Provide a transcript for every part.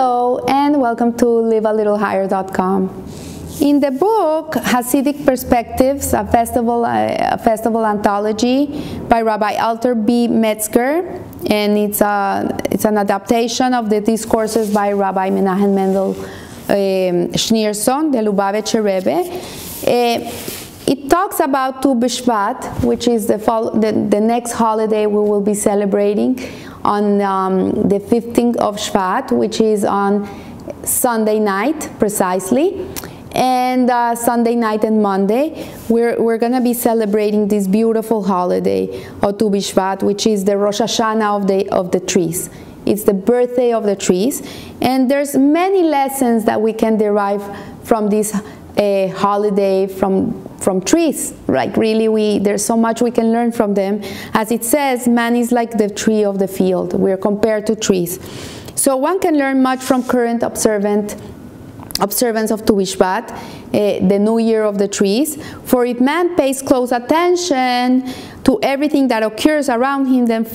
Hello and welcome to livealittlehigher.com. In the book Hasidic Perspectives, a festival, a festival anthology by Rabbi Alter B. Metzger, and it's, a, it's an adaptation of the discourses by Rabbi Menachem Mendel um, Schneerson, the Lubavitcher Rebbe. Uh, it talks about Tu B'Shvat, which is the, the, the, next holiday we will be celebrating on um, the 15th of Shvat, which is on Sunday night precisely and uh, Sunday night and Monday, we're, we're going to be celebrating this beautiful holiday of Tu B'Shvat, which is the Rosh Hashanah of the, of the trees. It's the birthday of the trees. And there's many lessons that we can derive from this uh, holiday, from, from trees. Like really, we, there's so much we can learn from them. As it says, man is like the tree of the field. We're compared to trees. So one can learn much from current observant observance of Tu B'Shvat, uh, the new year of the trees. For if man pays close attention to everything that occurs around him, then,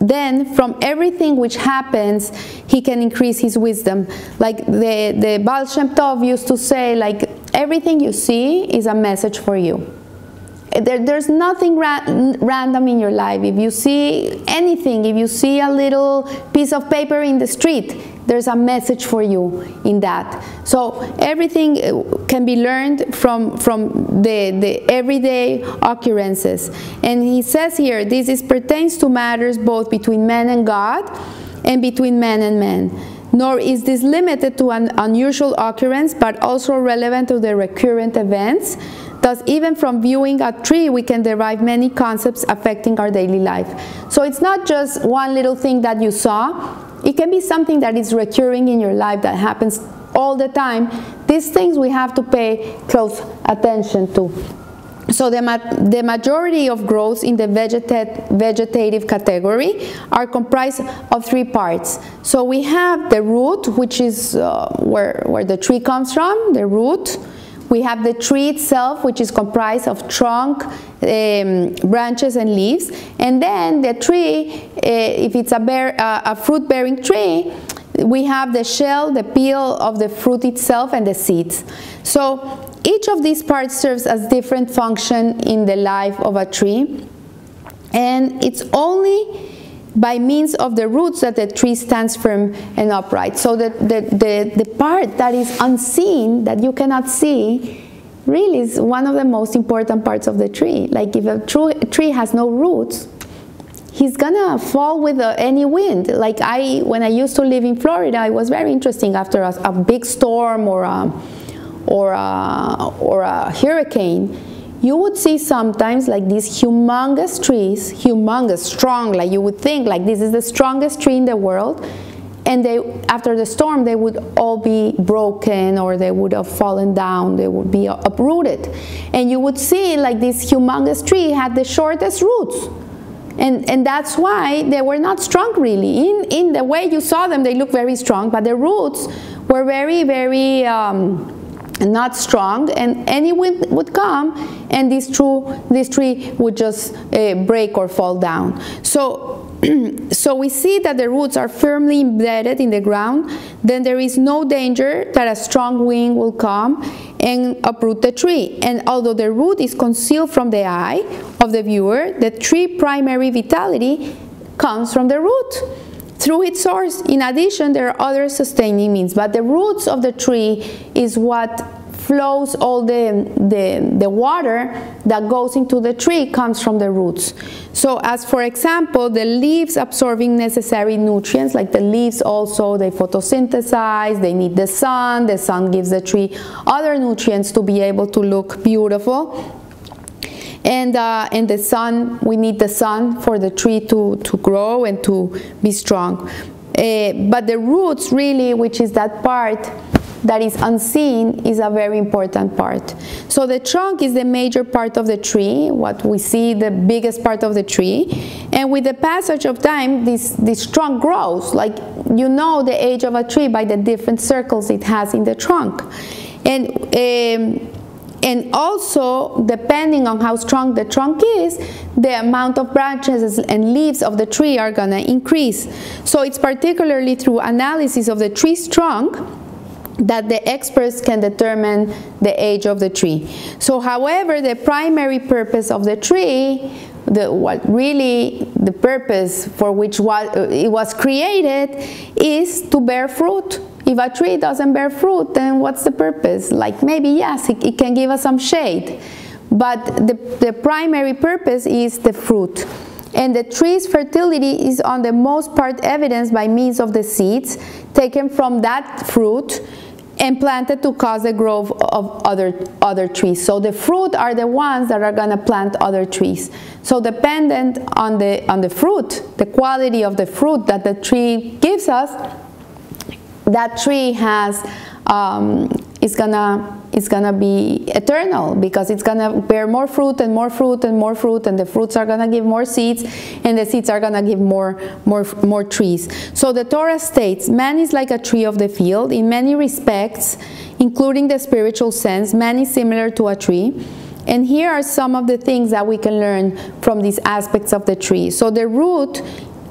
then from everything which happens, he can increase his wisdom. Like the, the Baal Shem Tov used to say, like, everything you see is a message for you. There, there's nothing ra random in your life. If you see anything, if you see a little piece of paper in the street, there's a message for you in that. So everything uh, can be learned from, from the, the everyday occurrences. And he says here, this is, pertains to matters both between man and God and between man and man. Nor is this limited to an unusual occurrence, but also relevant to the recurrent events Thus, even from viewing a tree, we can derive many concepts affecting our daily life. So it's not just one little thing that you saw, it can be something that is recurring in your life that happens all the time. These things we have to pay close attention to. So the, ma the majority of growths in the vegetat vegetative category are comprised of three parts. So we have the root, which is uh, where, where the tree comes from, the root. We have the tree itself, which is comprised of trunk, um, branches, and leaves. And then the tree, uh, if it's a, bear, uh, a fruit-bearing tree, we have the shell, the peel of the fruit itself, and the seeds. So each of these parts serves as different function in the life of a tree. And it's only by means of the roots that the tree stands firm and upright. So the, the, the, the part that is unseen, that you cannot see, really is one of the most important parts of the tree. Like if a tree has no roots, he's gonna fall with uh, any wind. Like I, when I used to live in Florida, it was very interesting after a, a big storm or a, or a, or a hurricane you would see sometimes like these humongous trees, humongous, strong, like you would think like this is the strongest tree in the world, and they after the storm they would all be broken or they would have fallen down, they would be uprooted. And you would see like this humongous tree had the shortest roots. And, and that's why they were not strong really. In, in the way you saw them, they look very strong, but the roots were very, very um, not strong and any wind would come and this, true, this tree would just uh, break or fall down. So, so we see that the roots are firmly embedded in the ground, then there is no danger that a strong wind will come and uproot the tree. And although the root is concealed from the eye of the viewer, the tree primary vitality comes from the root through its source. In addition, there are other sustaining means, but the roots of the tree is what flows all the, the, the water that goes into the tree comes from the roots. So as for example, the leaves absorbing necessary nutrients, like the leaves also, they photosynthesize, they need the sun, the sun gives the tree other nutrients to be able to look beautiful and uh, and the sun we need the sun for the tree to to grow and to be strong uh, but the roots really which is that part that is unseen is a very important part. So the trunk is the major part of the tree, what we see the biggest part of the tree. And with the passage of time, this, this trunk grows. Like you know the age of a tree by the different circles it has in the trunk. And um, and also, depending on how strong the trunk is, the amount of branches and leaves of the tree are going to increase. So it's particularly through analysis of the tree's trunk that the experts can determine the age of the tree. So however, the primary purpose of the tree, the, what really the purpose for which what, uh, it was created is to bear fruit. If a tree doesn't bear fruit, then what's the purpose? Like maybe yes, it, it can give us some shade, but the, the primary purpose is the fruit. And the tree's fertility is on the most part evidenced by means of the seeds taken from that fruit and planted to cause the growth of other, other trees. So the fruit are the ones that are to plant other trees. So dependent on the, on the fruit, the quality of the fruit that the tree gives us, that tree has um, is gonna is gonna be eternal because it's gonna bear more fruit and more fruit and more fruit and the fruits are gonna give more seeds and the seeds are gonna give more more more trees. So the torah states man is like a tree of the field in many respects including the spiritual sense. Man is similar to a tree. And here are some of the things that we can learn from these aspects of the tree. So the root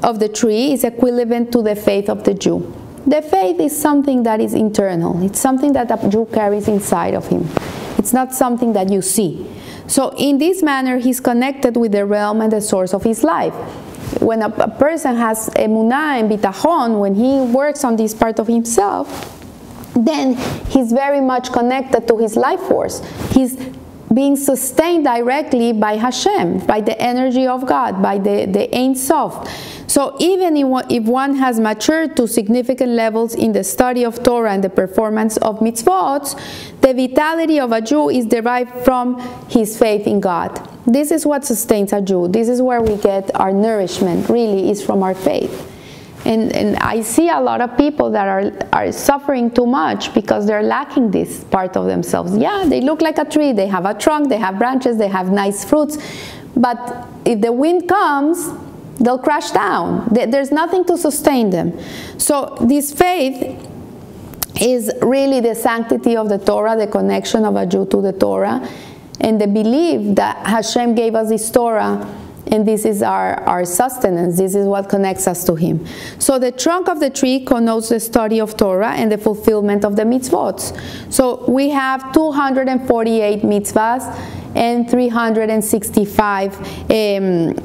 of the tree is equivalent to the faith of the jew the faith is something that is internal. It's something that a Jew carries inside of him. It's not something that you see. So in this manner, he's connected with the realm and the source of his life. When a, a person has emunah and bitachon, when he works on this part of himself, then he's very much connected to his life force. He's being sustained directly by Hashem, by the energy of God, by the, the Ein Sof. So even if one has matured to significant levels in the study of Torah and the performance of mitzvot, the vitality of a Jew is derived from his faith in God. This is what sustains a Jew. This is where we get our nourishment, really, is from our faith. And, and I see a lot of people that are, are suffering too much because they're lacking this part of themselves. Yeah, they look like a tree, they have a trunk, they have branches, they have nice fruits, but if the wind comes, they'll crash down. There's nothing to sustain them. So this faith is really the sanctity of the Torah, the connection of a Jew to the Torah, and the belief that Hashem gave us this Torah and this is our, our sustenance. This is what connects us to Him. So the trunk of the tree connotes the study of Torah and the fulfillment of the mitzvot. So we have 248 mitzvahs and 365 um,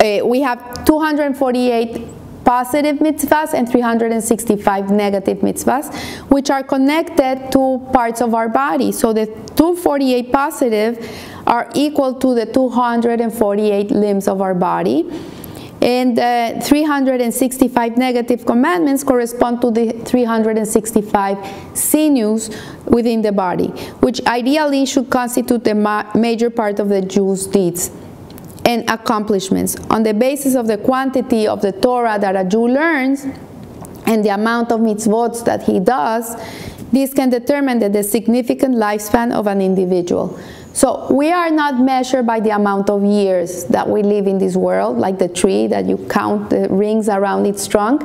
uh, we have 248 positive mitzvahs and 365 negative mitzvahs, which are connected to parts of our body. So the 248 positive are equal to the 248 limbs of our body. And the 365 negative commandments correspond to the 365 sinews within the body, which ideally should constitute the ma major part of the Jew's deeds and accomplishments. On the basis of the quantity of the Torah that a Jew learns and the amount of mitzvot that he does, this can determine the, the significant lifespan of an individual. So we are not measured by the amount of years that we live in this world, like the tree that you count the rings around its trunk,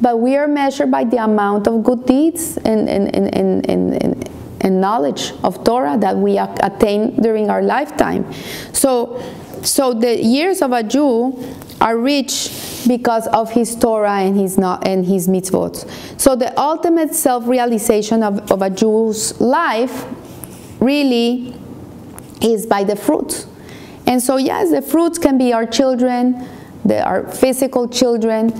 but we are measured by the amount of good deeds and, and, and, and, and, and knowledge of Torah that we attain during our lifetime. So so the years of a Jew are rich because of his Torah and his and his mitzvot. So the ultimate self-realization of, of a Jew's life really is by the fruit. And so yes, the fruits can be our children, the, our physical children,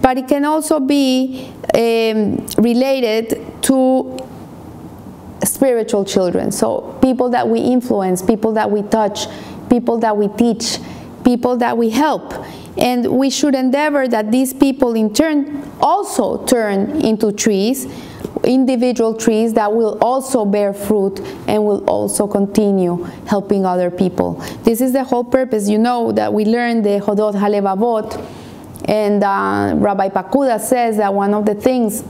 but it can also be um, related to spiritual children. So people that we influence, people that we touch, people that we teach, people that we help. And we should endeavor that these people in turn also turn into trees, individual trees that will also bear fruit and will also continue helping other people. This is the whole purpose. You know that we learned the Chovot Halevavot, and uh, Rabbi Pakuda says that one of the things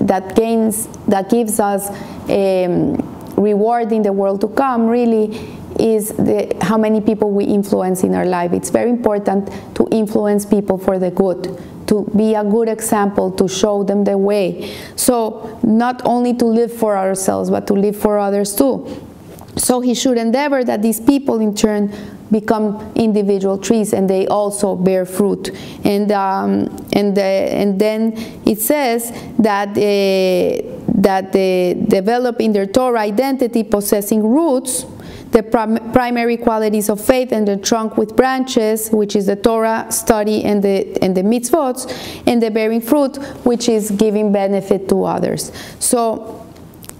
that gains, that gives us um, reward in the world to come really is the, how many people we influence in our life. It's very important to influence people for the good, to be a good example, to show them the way. So not only to live for ourselves, but to live for others too. So he should endeavor that these people in turn become individual trees and they also bear fruit. And, um, and, the, and then it says that, uh, that they develop in their Torah identity possessing roots, the prim primary qualities of faith and the trunk with branches, which is the Torah study and the, and the mitzvot, and the bearing fruit, which is giving benefit to others. So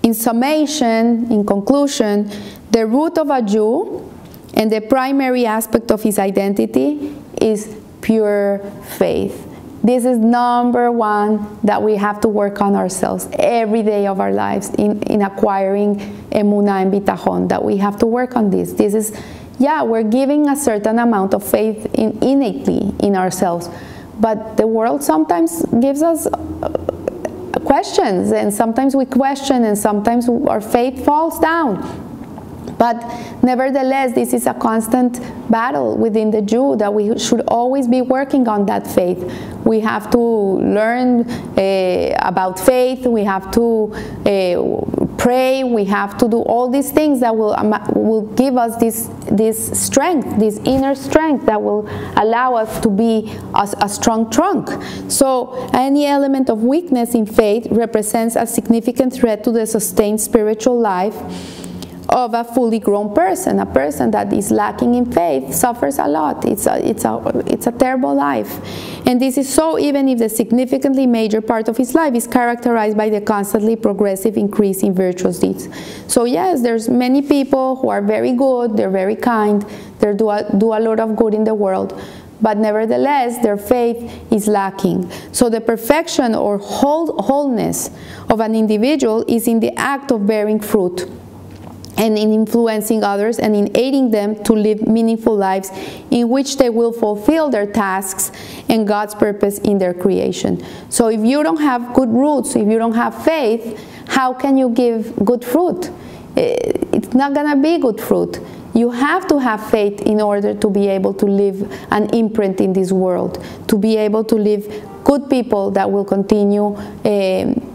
in summation, in conclusion, the root of a Jew and the primary aspect of his identity is pure faith. This is number one that we have to work on ourselves every day of our lives in, in acquiring emuna and bitachon, that we have to work on this. This is, yeah, we're giving a certain amount of faith in, innately in ourselves, but the world sometimes gives us uh, questions, and sometimes we question, and sometimes our faith falls down. But nevertheless, this is a constant battle within the Jew that we should always be working on that faith. We have to learn uh, about faith, we have to uh, pray, we have to do all these things that will, um, will give us this, this strength, this inner strength that will allow us to be a, a strong trunk. So any element of weakness in faith represents a significant threat to the sustained spiritual life of a fully grown person. A person that is lacking in faith suffers a lot. It's a, it's a, it's a terrible life. And this is so even if the significantly major part of his life is characterized by the constantly progressive increase in virtuous deeds. So yes, there's many people who are very good, they're very kind, they do a, do a lot of good in the world, but nevertheless their faith is lacking. So the perfection or whole, wholeness of an individual is in the act of bearing fruit and in influencing others and in aiding them to live meaningful lives in which they will fulfill their tasks and God's purpose in their creation. So if you don't have good roots, if you don't have faith, how can you give good fruit? Eh, it's not going to be good fruit. You have to have faith in order to be able to leave an imprint in this world, to be able to live good people that will continue um,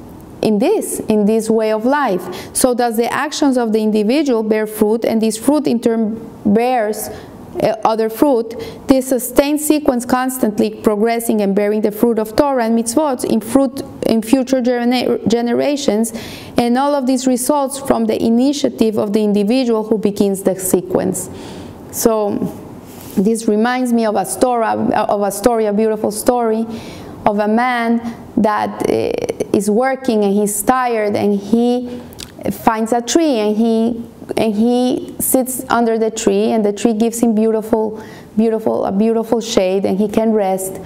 in this, in this way of life. So does the actions of the individual bear fruit, and this fruit in turn bears uh, other fruit, this sustained sequence constantly progressing and bearing the fruit of Torah and mitzvot in fruit in future genera generations, and all of these results from the initiative of the individual who begins the sequence. So this reminds me of a story, of a story, a beautiful story of a man that uh, working and he's tired and he finds a tree and he and he sits under the tree and the tree gives him beautiful beautiful a beautiful shade and he can rest.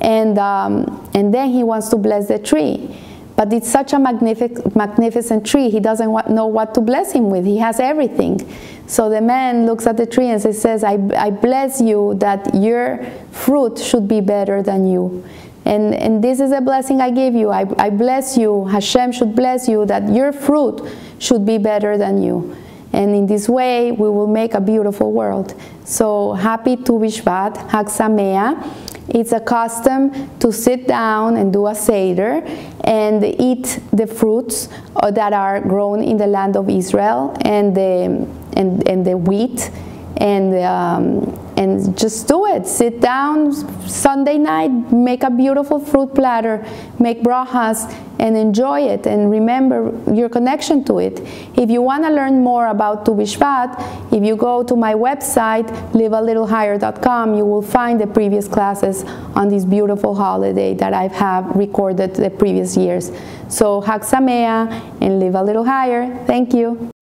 And um, and then he wants to bless the tree. But it's such a magnific magnificent tree he doesn't know what to bless him with. He has everything. So the man looks at the tree and says I, I bless you that your fruit should be better than you and, and this is a blessing I give you. I, I bless you. Hashem should bless you that your fruit should be better than you. And in this way, we will make a beautiful world. So happy Tu Bishvat, Hag Sameach. It's a custom to sit down and do a Seder and eat the fruits uh, that are grown in the land of Israel and the, and, and the wheat and um, and just do it. Sit down Sunday night, make a beautiful fruit platter, make brachas, and enjoy it. And remember your connection to it. If you want to learn more about Tu Bishvat, if you go to my website, livealittlehigher.com, you will find the previous classes on this beautiful holiday that I have recorded the previous years. So Hag Sameach and live a little higher. Thank you.